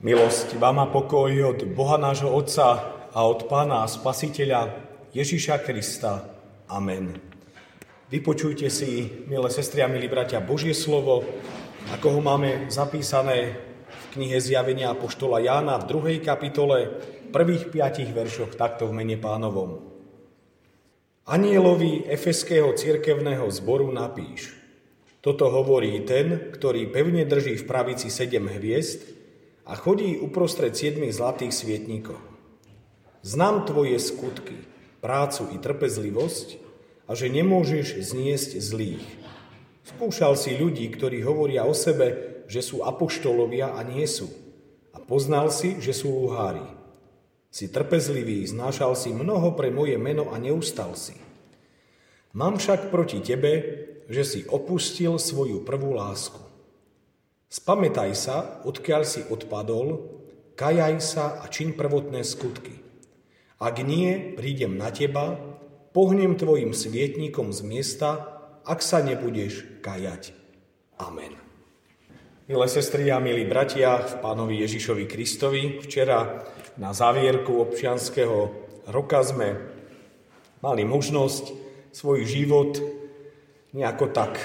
Milosť vám a pokoj od Boha nášho Otca a od Pána a Spasiteľa Ježiša Krista. Amen. Vypočujte si, milé sestry a milí bratia, Božie slovo, ako ho máme zapísané v knihe Zjavenia Apoštola Jána v druhej kapitole, prvých piatich veršoch, takto v mene pánovom. Anielovi Efeského cirkevného zboru napíš. Toto hovorí ten, ktorý pevne drží v pravici sedem hviezd, a chodí uprostred siedmých zlatých svietníkov. Znám tvoje skutky, prácu i trpezlivosť a že nemôžeš zniesť zlých. Skúšal si ľudí, ktorí hovoria o sebe, že sú apoštolovia a nie sú. A poznal si, že sú lúhári. Si trpezlivý, znášal si mnoho pre moje meno a neustal si. Mám však proti tebe, že si opustil svoju prvú lásku. Spamätaj sa, odkiaľ si odpadol, kajaj sa a čiň prvotné skutky. Ak nie, prídem na teba, pohnem tvojim svietníkom z miesta, ak sa nebudeš kajať. Amen. Milé sestry a milí bratia v pánovi Ježišovi Kristovi, včera na zavierku občianského roka sme mali možnosť svoj život nejako tak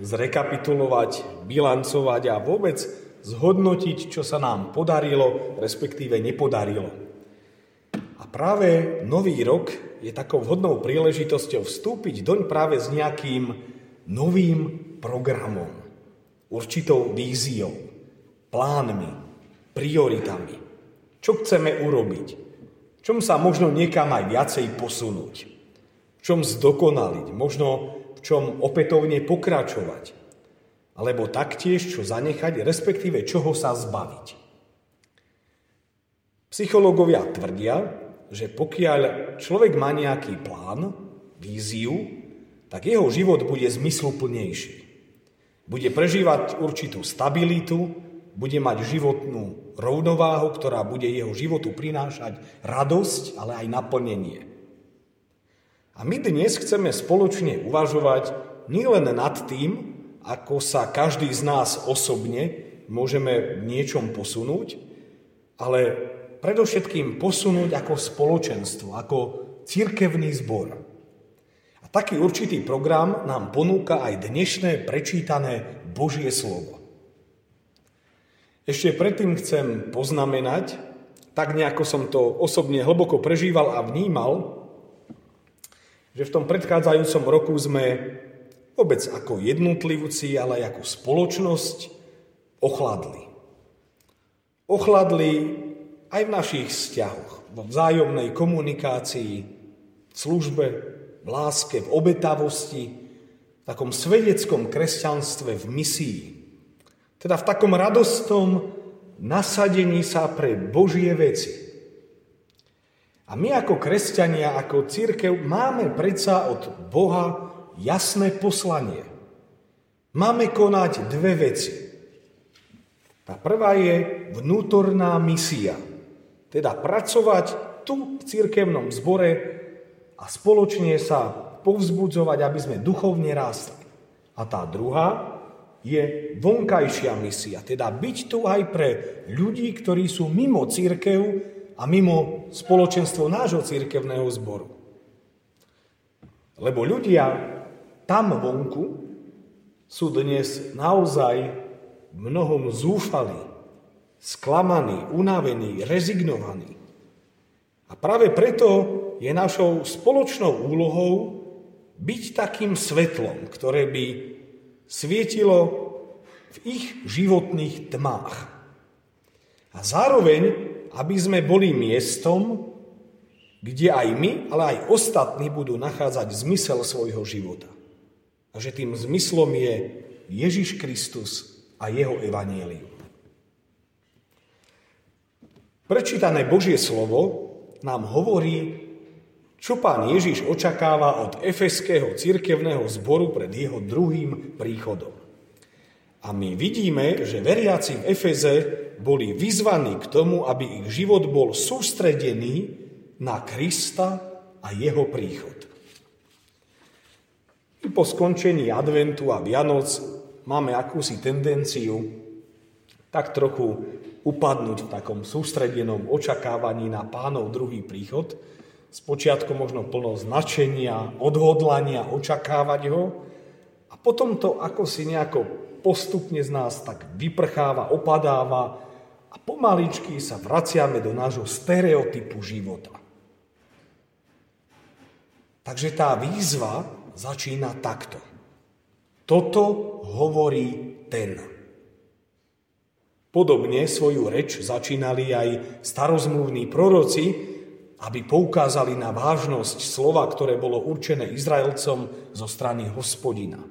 zrekapitulovať, bilancovať a vôbec zhodnotiť, čo sa nám podarilo, respektíve nepodarilo. A práve nový rok je takou vhodnou príležitosťou vstúpiť doň práve s nejakým novým programom, určitou víziou, plánmi, prioritami. Čo chceme urobiť? Čom sa možno niekam aj viacej posunúť? Čom zdokonaliť? Možno čom opätovne pokračovať, alebo taktiež čo zanechať, respektíve čoho sa zbaviť. Psychológovia tvrdia, že pokiaľ človek má nejaký plán, víziu, tak jeho život bude zmysluplnejší. Bude prežívať určitú stabilitu, bude mať životnú rovnováhu, ktorá bude jeho životu prinášať radosť, ale aj naplnenie. A my dnes chceme spoločne uvažovať nielen nad tým, ako sa každý z nás osobne môžeme v niečom posunúť, ale predovšetkým posunúť ako spoločenstvo, ako cirkevný zbor. A taký určitý program nám ponúka aj dnešné prečítané Božie slovo. Ešte predtým chcem poznamenať, tak nejako som to osobne hlboko prežíval a vnímal, že v tom predchádzajúcom roku sme vôbec ako jednotlivci, ale aj ako spoločnosť ochladli. Ochladli aj v našich vzťahoch, vo vzájomnej komunikácii, v službe, v láske, v obetavosti, v takom svedeckom kresťanstve, v misii. Teda v takom radostnom nasadení sa pre Božie veci. A my ako kresťania, ako církev máme predsa od Boha jasné poslanie. Máme konať dve veci. Tá prvá je vnútorná misia, teda pracovať tu v církevnom zbore a spoločne sa povzbudzovať, aby sme duchovne rástli. A tá druhá je vonkajšia misia, teda byť tu aj pre ľudí, ktorí sú mimo církev, a mimo spoločenstvo nášho církevného zboru. Lebo ľudia tam vonku sú dnes naozaj mnohom zúfali, sklamaní, unavení, rezignovaní. A práve preto je našou spoločnou úlohou byť takým svetlom, ktoré by svietilo v ich životných tmách. A zároveň aby sme boli miestom, kde aj my, ale aj ostatní budú nachádzať zmysel svojho života. A že tým zmyslom je Ježiš Kristus a jeho evanielium. Prečítané Božie slovo nám hovorí, čo pán Ježiš očakáva od efeského cirkevného zboru pred jeho druhým príchodom. A my vidíme, že veriaci v Efeze boli vyzvaní k tomu, aby ich život bol sústredený na Krista a jeho príchod. I po skončení adventu a Vianoc máme akúsi tendenciu tak trochu upadnúť v takom sústredenom očakávaní na pánov druhý príchod. Spočiatku možno plno značenia, odhodlania, očakávať ho. A potom to ako si nejako postupne z nás tak vyprcháva, opadáva a pomaličky sa vraciame do nášho stereotypu života. Takže tá výzva začína takto. Toto hovorí ten. Podobne svoju reč začínali aj starozmluvní proroci, aby poukázali na vážnosť slova, ktoré bolo určené Izraelcom zo strany hospodina.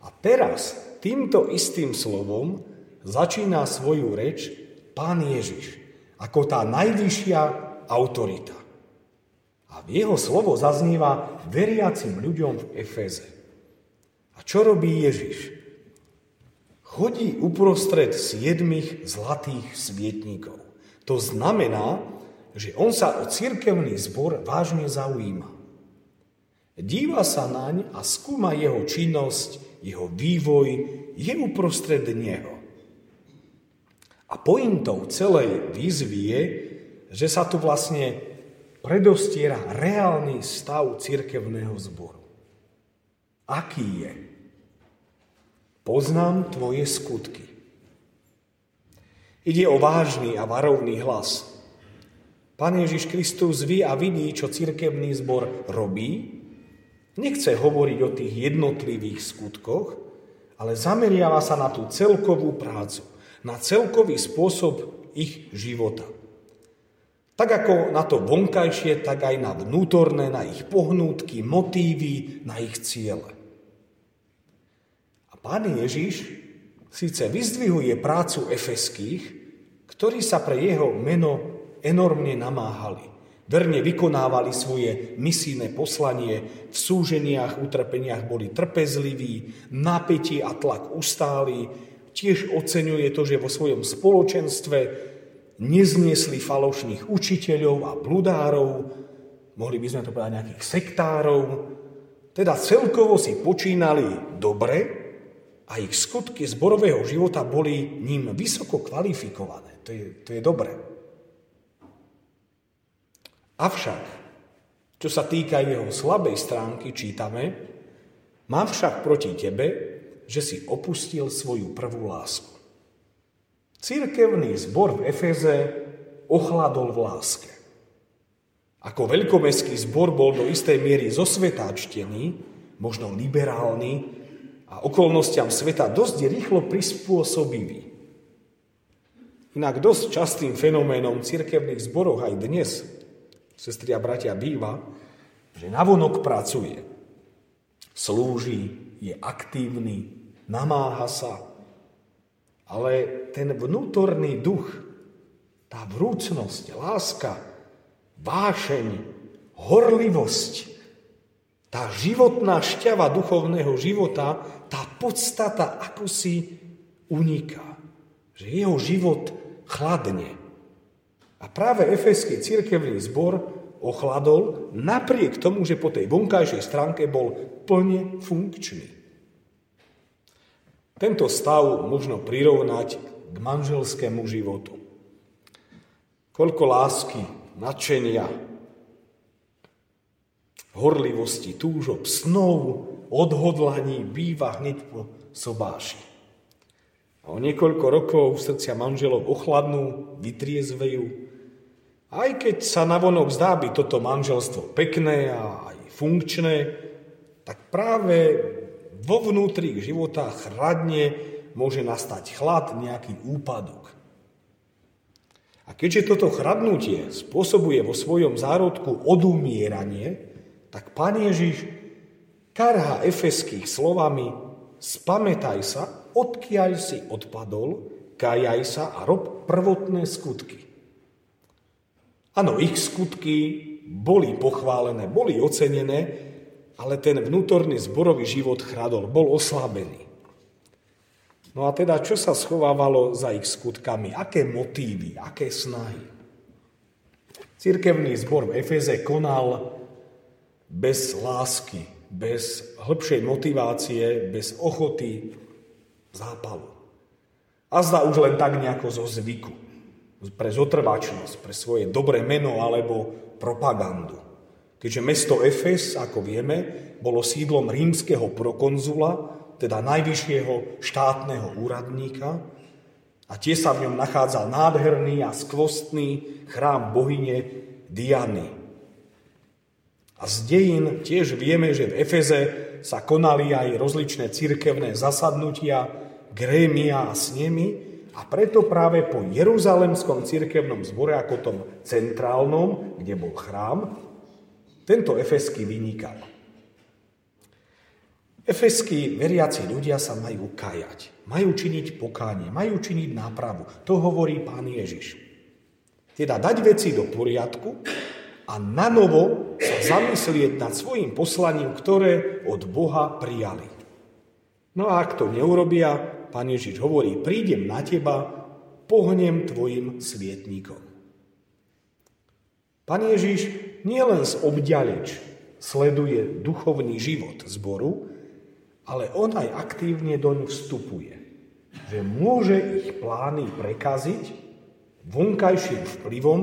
A teraz týmto istým slovom začína svoju reč pán Ježiš ako tá najvyššia autorita. A jeho slovo zaznieva veriacim ľuďom v Efeze. A čo robí Ježiš? chodí uprostred siedmých zlatých svietníkov. To znamená, že on sa o cirkevný zbor vážne zaujíma. Díva sa naň a skúma jeho činnosť, jeho vývoj, je uprostred neho. A pointou celej výzvy je, že sa tu vlastne predostiera reálny stav cirkevného zboru. Aký je? Poznám tvoje skutky. Ide o vážny a varovný hlas. Pán Ježiš Kristus ví a vidí, čo cirkevný zbor robí. Nechce hovoriť o tých jednotlivých skutkoch, ale zameriava sa na tú celkovú prácu, na celkový spôsob ich života. Tak ako na to vonkajšie, tak aj na vnútorné, na ich pohnútky, motívy, na ich ciele. Pán Ježiš síce vyzdvihuje prácu efeských, ktorí sa pre jeho meno enormne namáhali. Verne vykonávali svoje misijné poslanie, v súženiach, utrpeniach boli trpezliví, napätí a tlak ustáli. Tiež oceňuje to, že vo svojom spoločenstve nezniesli falošných učiteľov a bludárov, mohli by sme to povedať nejakých sektárov, teda celkovo si počínali dobre, a ich skutky zborového života boli ním vysoko kvalifikované. To je, to je dobré. Avšak, čo sa týka jeho slabej stránky, čítame, mám však proti tebe, že si opustil svoju prvú lásku. Církevný zbor v Efeze ochladol v láske. Ako veľkomestský zbor bol do istej miery zosvetáčtený, možno liberálny, a okolnostiam sveta dosť rýchlo prispôsobivý. Inak dosť častým fenoménom cirkevných zborov aj dnes, sestri a bratia, býva, že navonok pracuje, slúži, je aktívny, namáha sa, ale ten vnútorný duch, tá vrúcnosť, láska, vášeň, horlivosť, tá životná šťava duchovného života, tá podstata ako si uniká. Že jeho život chladne. A práve Efeský církevný zbor ochladol napriek tomu, že po tej vonkajšej stránke bol plne funkčný. Tento stav možno prirovnať k manželskému životu. Koľko lásky, nadšenia, horlivosti, túžob, snov, odhodlaní býva hneď po sobáši. A o niekoľko rokov srdcia manželov ochladnú, vytriezvejú. Aj keď sa navonok zdá byť toto manželstvo pekné a aj funkčné, tak práve vo vnútri života chradne môže nastať chlad, nejaký úpadok. A keďže toto chradnutie spôsobuje vo svojom zárodku odumieranie, tak Pán Ježiš karha efeských slovami spamätaj sa, odkiaľ si odpadol, kajaj sa a rob prvotné skutky. Áno, ich skutky boli pochválené, boli ocenené, ale ten vnútorný zborový život chradol, bol oslabený. No a teda, čo sa schovávalo za ich skutkami? Aké motívy, aké snahy? Cirkevný zbor v Efeze konal bez lásky, bez hĺbšej motivácie, bez ochoty, zápalu. A zda už len tak nejako zo zvyku. Pre zotrvačnosť, pre svoje dobré meno alebo propagandu. Keďže mesto Efes, ako vieme, bolo sídlom rímskeho prokonzula, teda najvyššieho štátneho úradníka, a tie sa v ňom nachádzal nádherný a skvostný chrám bohyne Diany. A z dejín tiež vieme, že v Efeze sa konali aj rozličné cirkevné zasadnutia, grémia a snemy, a preto práve po Jeruzalemskom cirkevnom zbore, ako tom centrálnom, kde bol chrám, tento efeský vynikal. Efeskí veriaci ľudia sa majú kajať, majú činiť pokánie, majú činiť nápravu. To hovorí pán Ježiš. Teda dať veci do poriadku a na novo sa zamyslieť nad svojim poslaním, ktoré od Boha prijali. No a ak to neurobia, Pán Ježiš hovorí, prídem na teba, pohnem tvojim svietníkom. Pán Ježiš nielen z obďaleč sleduje duchovný život zboru, ale on aj aktívne doň vstupuje. Že môže ich plány prekaziť vonkajším vplyvom,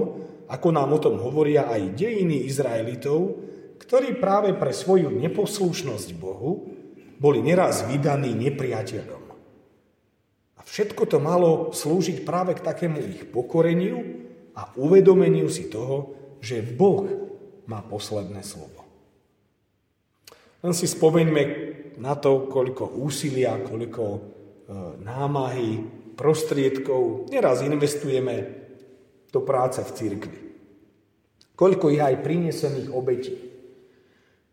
ako nám o tom hovoria aj dejiny Izraelitov, ktorí práve pre svoju neposlušnosť Bohu boli neraz vydaní nepriateľom. Všetko to malo slúžiť práve k takému ich pokoreniu a uvedomeniu si toho, že Boh má posledné slovo. Len si spomeňme na to, koľko úsilia, koľko e, námahy, prostriedkov neraz investujeme do práce v cirkvi. Koľko je aj prinesených obetí.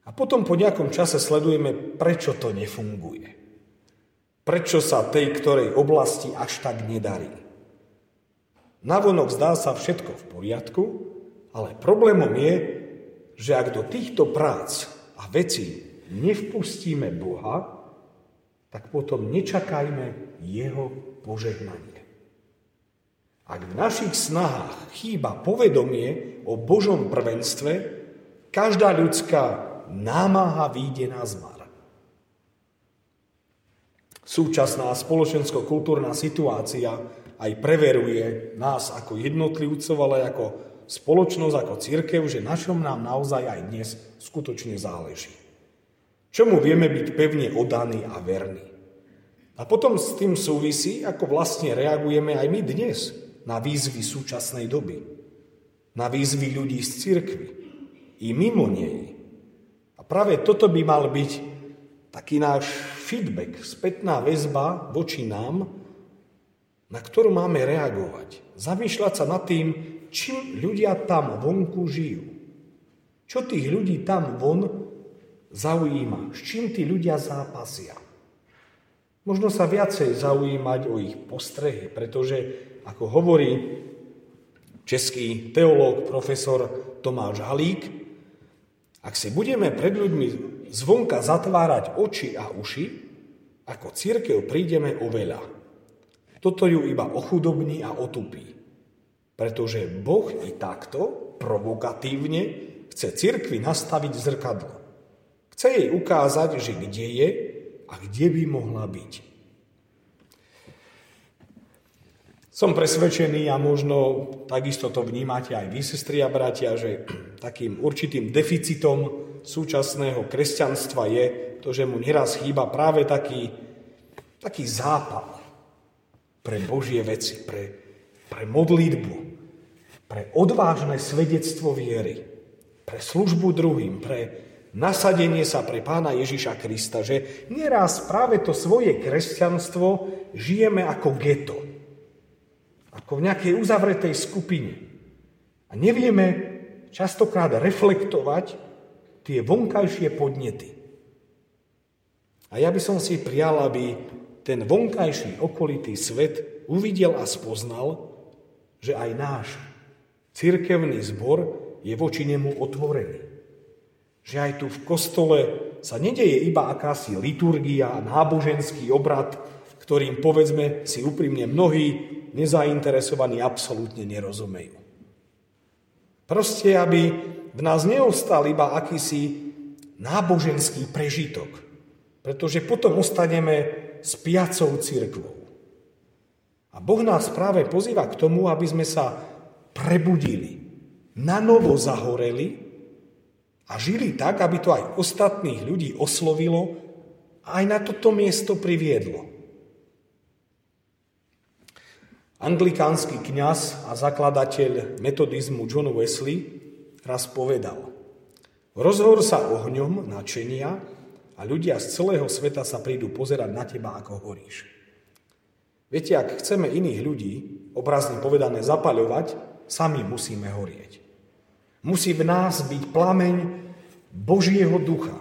A potom po nejakom čase sledujeme, prečo to nefunguje. Prečo sa tej ktorej oblasti až tak nedarí? Navonok zdá sa všetko v poriadku, ale problémom je, že ak do týchto prác a vecí nevpustíme Boha, tak potom nečakajme Jeho požehnanie. Ak v našich snahách chýba povedomie o Božom prvenstve, každá ľudská námaha výjde na zmar. Súčasná spoločensko-kultúrna situácia aj preveruje nás ako jednotlivcov, ale ako spoločnosť, ako církev, že našom nám naozaj aj dnes skutočne záleží. Čomu vieme byť pevne odaní a verní. A potom s tým súvisí, ako vlastne reagujeme aj my dnes na výzvy súčasnej doby. Na výzvy ľudí z církvy i mimo nej. A práve toto by mal byť taký náš feedback, spätná väzba voči nám, na ktorú máme reagovať. Zamýšľať sa nad tým, čím ľudia tam vonku žijú. Čo tých ľudí tam von zaujíma, s čím tí ľudia zápasia. Možno sa viacej zaujímať o ich postrehy, pretože, ako hovorí český teológ profesor Tomáš Halík, ak si budeme pred ľuďmi zvonka zatvárať oči a uši, ako církev prídeme o veľa. Toto ju iba ochudobní a otupí. Pretože Boh i takto, provokatívne, chce cirkvi nastaviť zrkadlo. Chce jej ukázať, že kde je a kde by mohla byť. Som presvedčený a možno takisto to vnímate aj vy, sestri a bratia, že takým určitým deficitom súčasného kresťanstva je to, že mu neraz chýba práve taký, taký zápal pre Božie veci, pre, pre modlitbu, pre odvážne svedectvo viery, pre službu druhým, pre nasadenie sa pre pána Ježiša Krista, že neraz práve to svoje kresťanstvo žijeme ako geto ako v nejakej uzavretej skupine. A nevieme častokrát reflektovať tie vonkajšie podnety. A ja by som si prijal, aby ten vonkajší okolitý svet uvidel a spoznal, že aj náš cirkevný zbor je voči nemu otvorený. Že aj tu v kostole sa nedeje iba akási liturgia, náboženský obrad, ktorým povedzme si úprimne mnohí nezainteresovaní absolútne nerozumejú. Proste, aby v nás neostal iba akýsi náboženský prežitok, pretože potom ostaneme s piacou církvou. A Boh nás práve pozýva k tomu, aby sme sa prebudili, na novo zahoreli a žili tak, aby to aj ostatných ľudí oslovilo a aj na toto miesto priviedlo. Anglikánsky kňaz a zakladateľ metodizmu John Wesley raz povedal Rozhor sa ohňom načenia a ľudia z celého sveta sa prídu pozerať na teba, ako horíš. Viete, ak chceme iných ľudí, obrazne povedané, zapaľovať, sami musíme horieť. Musí v nás byť plameň Božieho ducha.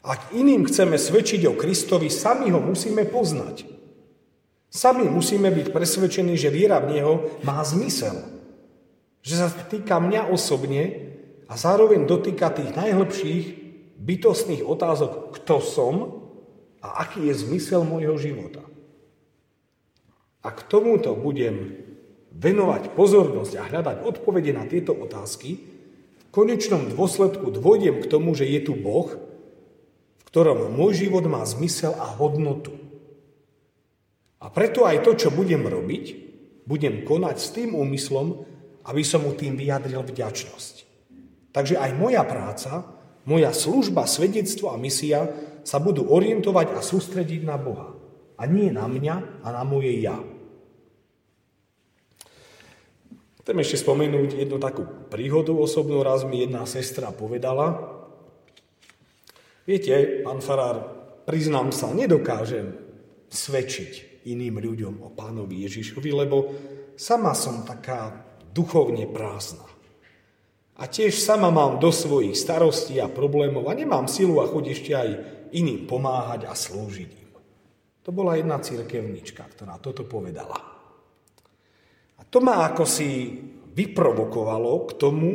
Ak iným chceme svedčiť o Kristovi, sami ho musíme poznať. Sami musíme byť presvedčení, že viera v Neho má zmysel. Že sa týka mňa osobne a zároveň dotýka tých najhlbších bytostných otázok, kto som a aký je zmysel môjho života. A k tomuto budem venovať pozornosť a hľadať odpovede na tieto otázky, v konečnom dôsledku dôjdem k tomu, že je tu Boh, v ktorom môj život má zmysel a hodnotu. A preto aj to, čo budem robiť, budem konať s tým úmyslom, aby som mu tým vyjadril vďačnosť. Takže aj moja práca, moja služba, svedectvo a misia sa budú orientovať a sústrediť na Boha. A nie na mňa a na moje ja. Chcem ešte spomenúť jednu takú príhodu osobnú. Raz mi jedna sestra povedala, viete, pán Farár, priznám sa, nedokážem svedčiť iným ľuďom o pánovi Ježišovi, lebo sama som taká duchovne prázdna. A tiež sama mám do svojich starostí a problémov a nemám silu a chuť ešte aj iným pomáhať a slúžiť im. To bola jedna církevnička, ktorá toto povedala. A to ma ako si vyprovokovalo k tomu,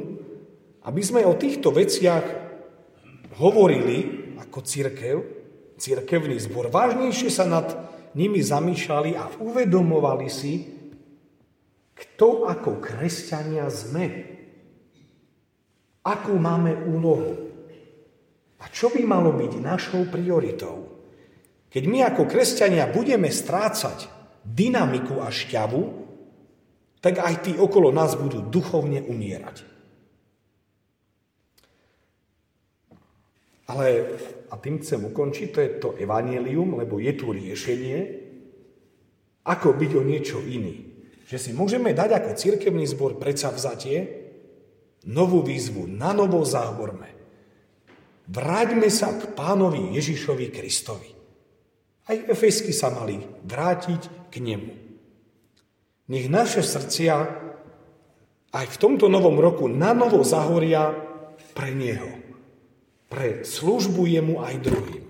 aby sme o týchto veciach hovorili ako církev, církevný zbor. Vážnejšie sa nad nimi zamýšľali a uvedomovali si, kto ako kresťania sme akú máme úlohu a čo by malo byť našou prioritou. Keď my ako kresťania budeme strácať dynamiku a šťavu, tak aj tí okolo nás budú duchovne umierať. Ale, a tým chcem ukončiť, to je to evanelium, lebo je tu riešenie, ako byť o niečo iný. Že si môžeme dať ako cirkevný zbor predsa vzatie, novú výzvu, na novo záhorme. Vráťme sa k pánovi Ježišovi Kristovi. Aj Efesky sa mali vrátiť k nemu. Nech naše srdcia aj v tomto novom roku na novo zahoria pre Neho. Pre službu Jemu aj druhým.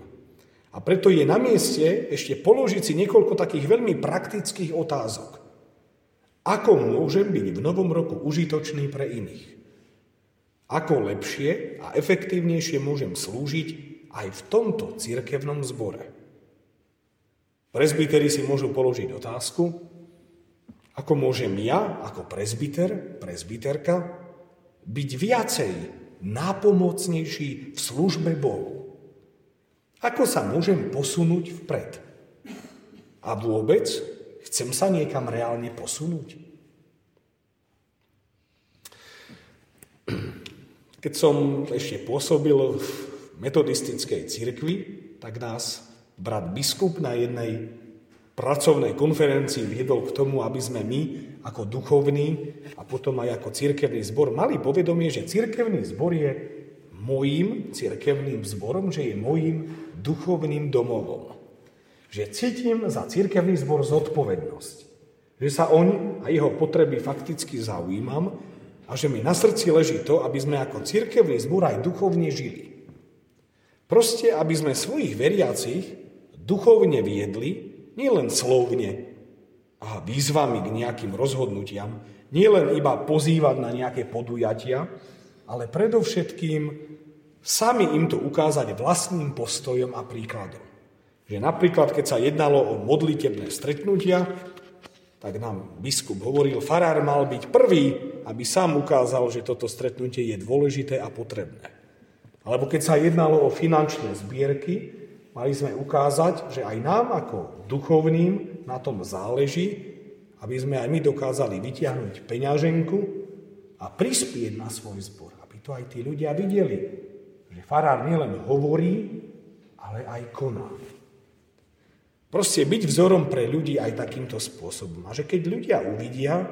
A preto je na mieste ešte položiť si niekoľko takých veľmi praktických otázok. Ako môžem byť v novom roku užitočný pre iných? Ako lepšie a efektívnejšie môžem slúžiť aj v tomto cirkevnom zbore. Prezbiteri si môžu položiť otázku, ako môžem ja, ako prezbiter, prezbiterka, byť viacej nápomocnejší v službe Bohu. Ako sa môžem posunúť vpred? A vôbec chcem sa niekam reálne posunúť? Keď som ešte pôsobil v metodistickej cirkvi, tak nás brat biskup na jednej pracovnej konferencii viedol k tomu, aby sme my ako duchovní a potom aj ako cirkevný zbor mali povedomie, že cirkevný zbor je mojím cirkevným zborom, že je mojím duchovným domovom. Že cítim za cirkevný zbor zodpovednosť. Že sa oň a jeho potreby fakticky zaujímam a že mi na srdci leží to, aby sme ako cirkevný zbor aj duchovne žili. Proste, aby sme svojich veriacich duchovne viedli, nielen slovne a výzvami k nejakým rozhodnutiam, nielen iba pozývať na nejaké podujatia, ale predovšetkým sami im to ukázať vlastným postojom a príkladom. Že napríklad, keď sa jednalo o modlitebné stretnutia, tak nám biskup hovoril, farár mal byť prvý, aby sám ukázal, že toto stretnutie je dôležité a potrebné. Alebo keď sa jednalo o finančné zbierky, mali sme ukázať, že aj nám ako duchovným na tom záleží, aby sme aj my dokázali vytiahnuť peňaženku a prispieť na svoj zbor. Aby to aj tí ľudia videli, že farár nielen hovorí, ale aj koná. Proste byť vzorom pre ľudí aj takýmto spôsobom. A že keď ľudia uvidia,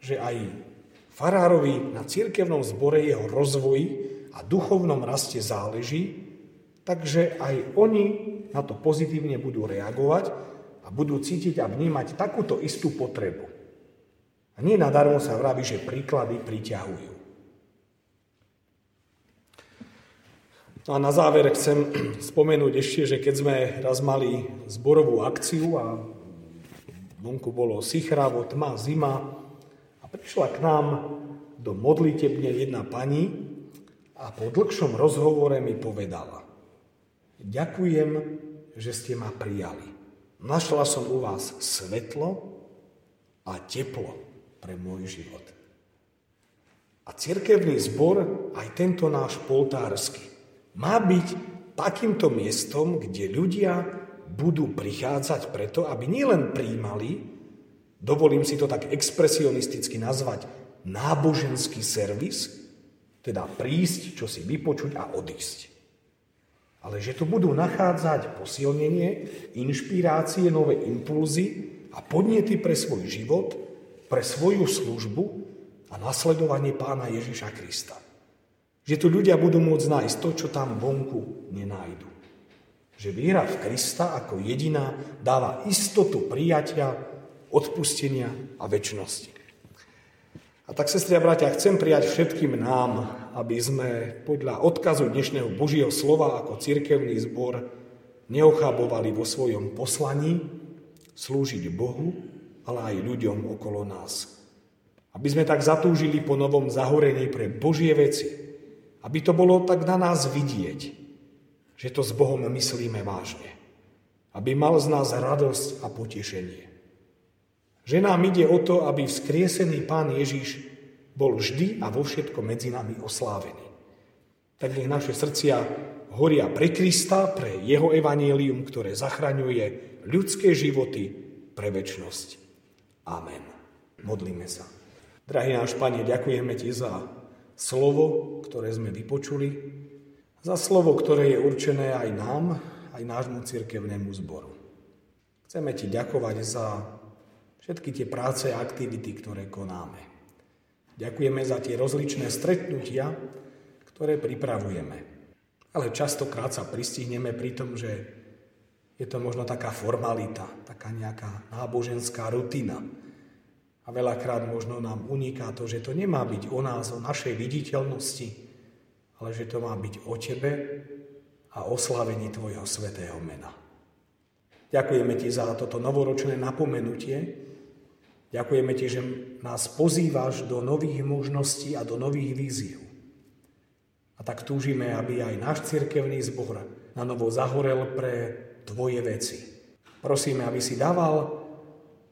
že aj farárovi na církevnom zbore jeho rozvoji a duchovnom raste záleží, takže aj oni na to pozitívne budú reagovať a budú cítiť a vnímať takúto istú potrebu. A nie nadarmo sa vraví, že príklady priťahujú. No a na záver chcem spomenúť ešte, že keď sme raz mali zborovú akciu a vonku bolo sichravo, tma, zima a prišla k nám do modlitebne jedna pani, a po dlhšom rozhovore mi povedala, ďakujem, že ste ma prijali. Našla som u vás svetlo a teplo pre môj život. A cirkevný zbor, aj tento náš poltársky, má byť takýmto miestom, kde ľudia budú prichádzať preto, aby nielen príjmali, dovolím si to tak expresionisticky nazvať, náboženský servis, teda prísť, čo si vypočuť a odísť. Ale že tu budú nachádzať posilnenie, inšpirácie, nové impulzy a podnety pre svoj život, pre svoju službu a nasledovanie pána Ježiša Krista. Že tu ľudia budú môcť nájsť to, čo tam vonku nenájdu. Že viera v Krista ako jediná dáva istotu prijatia, odpustenia a väčšnosti. A tak, sestri a bratia, chcem prijať všetkým nám, aby sme podľa odkazu dnešného Božieho slova ako cirkevný zbor neochabovali vo svojom poslaní slúžiť Bohu, ale aj ľuďom okolo nás. Aby sme tak zatúžili po novom zahorení pre Božie veci. Aby to bolo tak na nás vidieť, že to s Bohom myslíme vážne. Aby mal z nás radosť a potešenie. Že nám ide o to, aby vzkriesený Pán Ježiš bol vždy a vo všetko medzi nami oslávený. Tak nech naše srdcia horia pre Krista, pre jeho evanielium, ktoré zachraňuje ľudské životy pre väčnosť. Amen. Modlíme sa. Drahý náš Pane, ďakujeme Ti za slovo, ktoré sme vypočuli, za slovo, ktoré je určené aj nám, aj nášmu cirkevnému zboru. Chceme Ti ďakovať za všetky tie práce a aktivity, ktoré konáme. Ďakujeme za tie rozličné stretnutia, ktoré pripravujeme. Ale častokrát sa pristihneme pri tom, že je to možno taká formalita, taká nejaká náboženská rutina. A veľakrát možno nám uniká to, že to nemá byť o nás, o našej viditeľnosti, ale že to má byť o tebe a oslavení tvojho svetého mena. Ďakujeme ti za toto novoročné napomenutie, Ďakujeme ti, že nás pozývaš do nových možností a do nových víziev. A tak túžime, aby aj náš cirkevný zbor na novo zahorel pre tvoje veci. Prosíme, aby si dával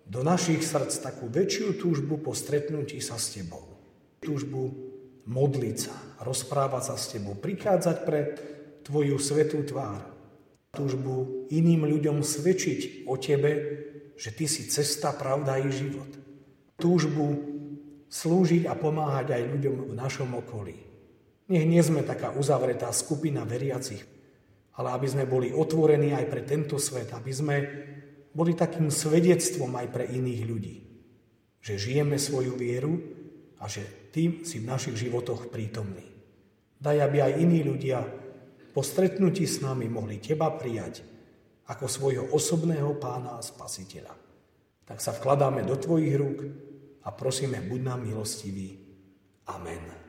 do našich srdc takú väčšiu túžbu po stretnutí sa s tebou. Túžbu modliť sa, rozprávať sa s tebou, prichádzať pre tvoju svetú tvár. Túžbu iným ľuďom svedčiť o tebe, že ty si cesta, pravda i život. Túžbu slúžiť a pomáhať aj ľuďom v našom okolí. Nech nie sme taká uzavretá skupina veriacich, ale aby sme boli otvorení aj pre tento svet, aby sme boli takým svedectvom aj pre iných ľudí. Že žijeme svoju vieru a že tým si v našich životoch prítomný. Daj, aby aj iní ľudia po stretnutí s nami mohli Teba prijať ako svojho osobného pána a spasiteľa. Tak sa vkladáme do Tvojich rúk a prosíme, buď nám milostivý. Amen.